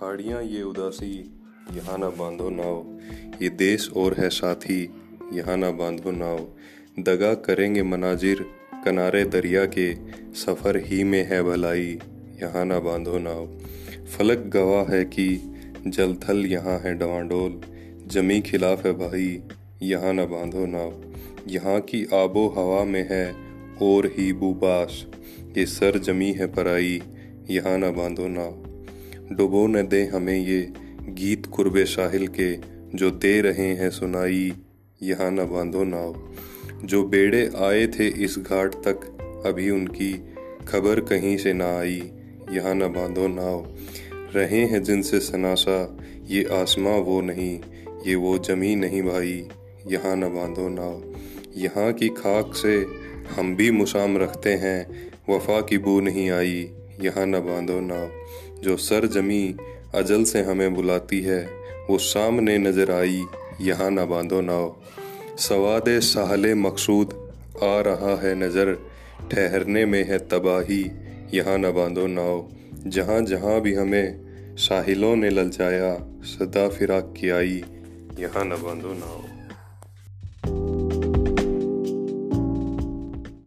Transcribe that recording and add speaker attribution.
Speaker 1: खाड़ियाँ ये उदासी, यहाँ ना बांधो नाव। ये देश और है साथी, यहाँ ना बांधो नाव। दगा करेंगे मनाजिर, किनारे दरिया के, सफ़र ही में है भलाई, यहाँ ना बांधो नाव। फलक गवाह है कि, जल थल यहाँ है डवाडोल। जमी खिलाफ है भाई, यहाँ ना बांधो नाव। यहाँ की आबो हवा में है, और ही बुबास। ये सर जमी है पराई, यहाँ ना बांधो नाव। डुबो न दे हमें ये गीत कुर्बे साहिल के, जो दे रहे हैं सुनाई, यहाँ न बांधो नाव। जो बेड़े आए थे इस घाट तक, अभी उनकी खबर कहीं से ना आई, यहाँ न बांधो नाव। रहे हैं जिनसे सनासा, ये आसमां वो नहीं, ये वो जमी नहीं भाई, यहाँ न बांधो नाव। यहाँ की खाक से हम भी मुसाम रखते हैं, वफा की बू नहीं आई यहाँ न बांधो नाव जो सर जमी अजल से हमें बुलाती है, वो सामने नज़र आई, यहाँ न बांधो नाव सवाद साहले मकसूद, आ रहा है नज़र। ठहरने में है तबाही, यहाँ न बांधो नाव जहाँ जहाँ भी हमें साहिलों ने ललचाया, सदा फिराक की आई, यहाँ न बांधो नाव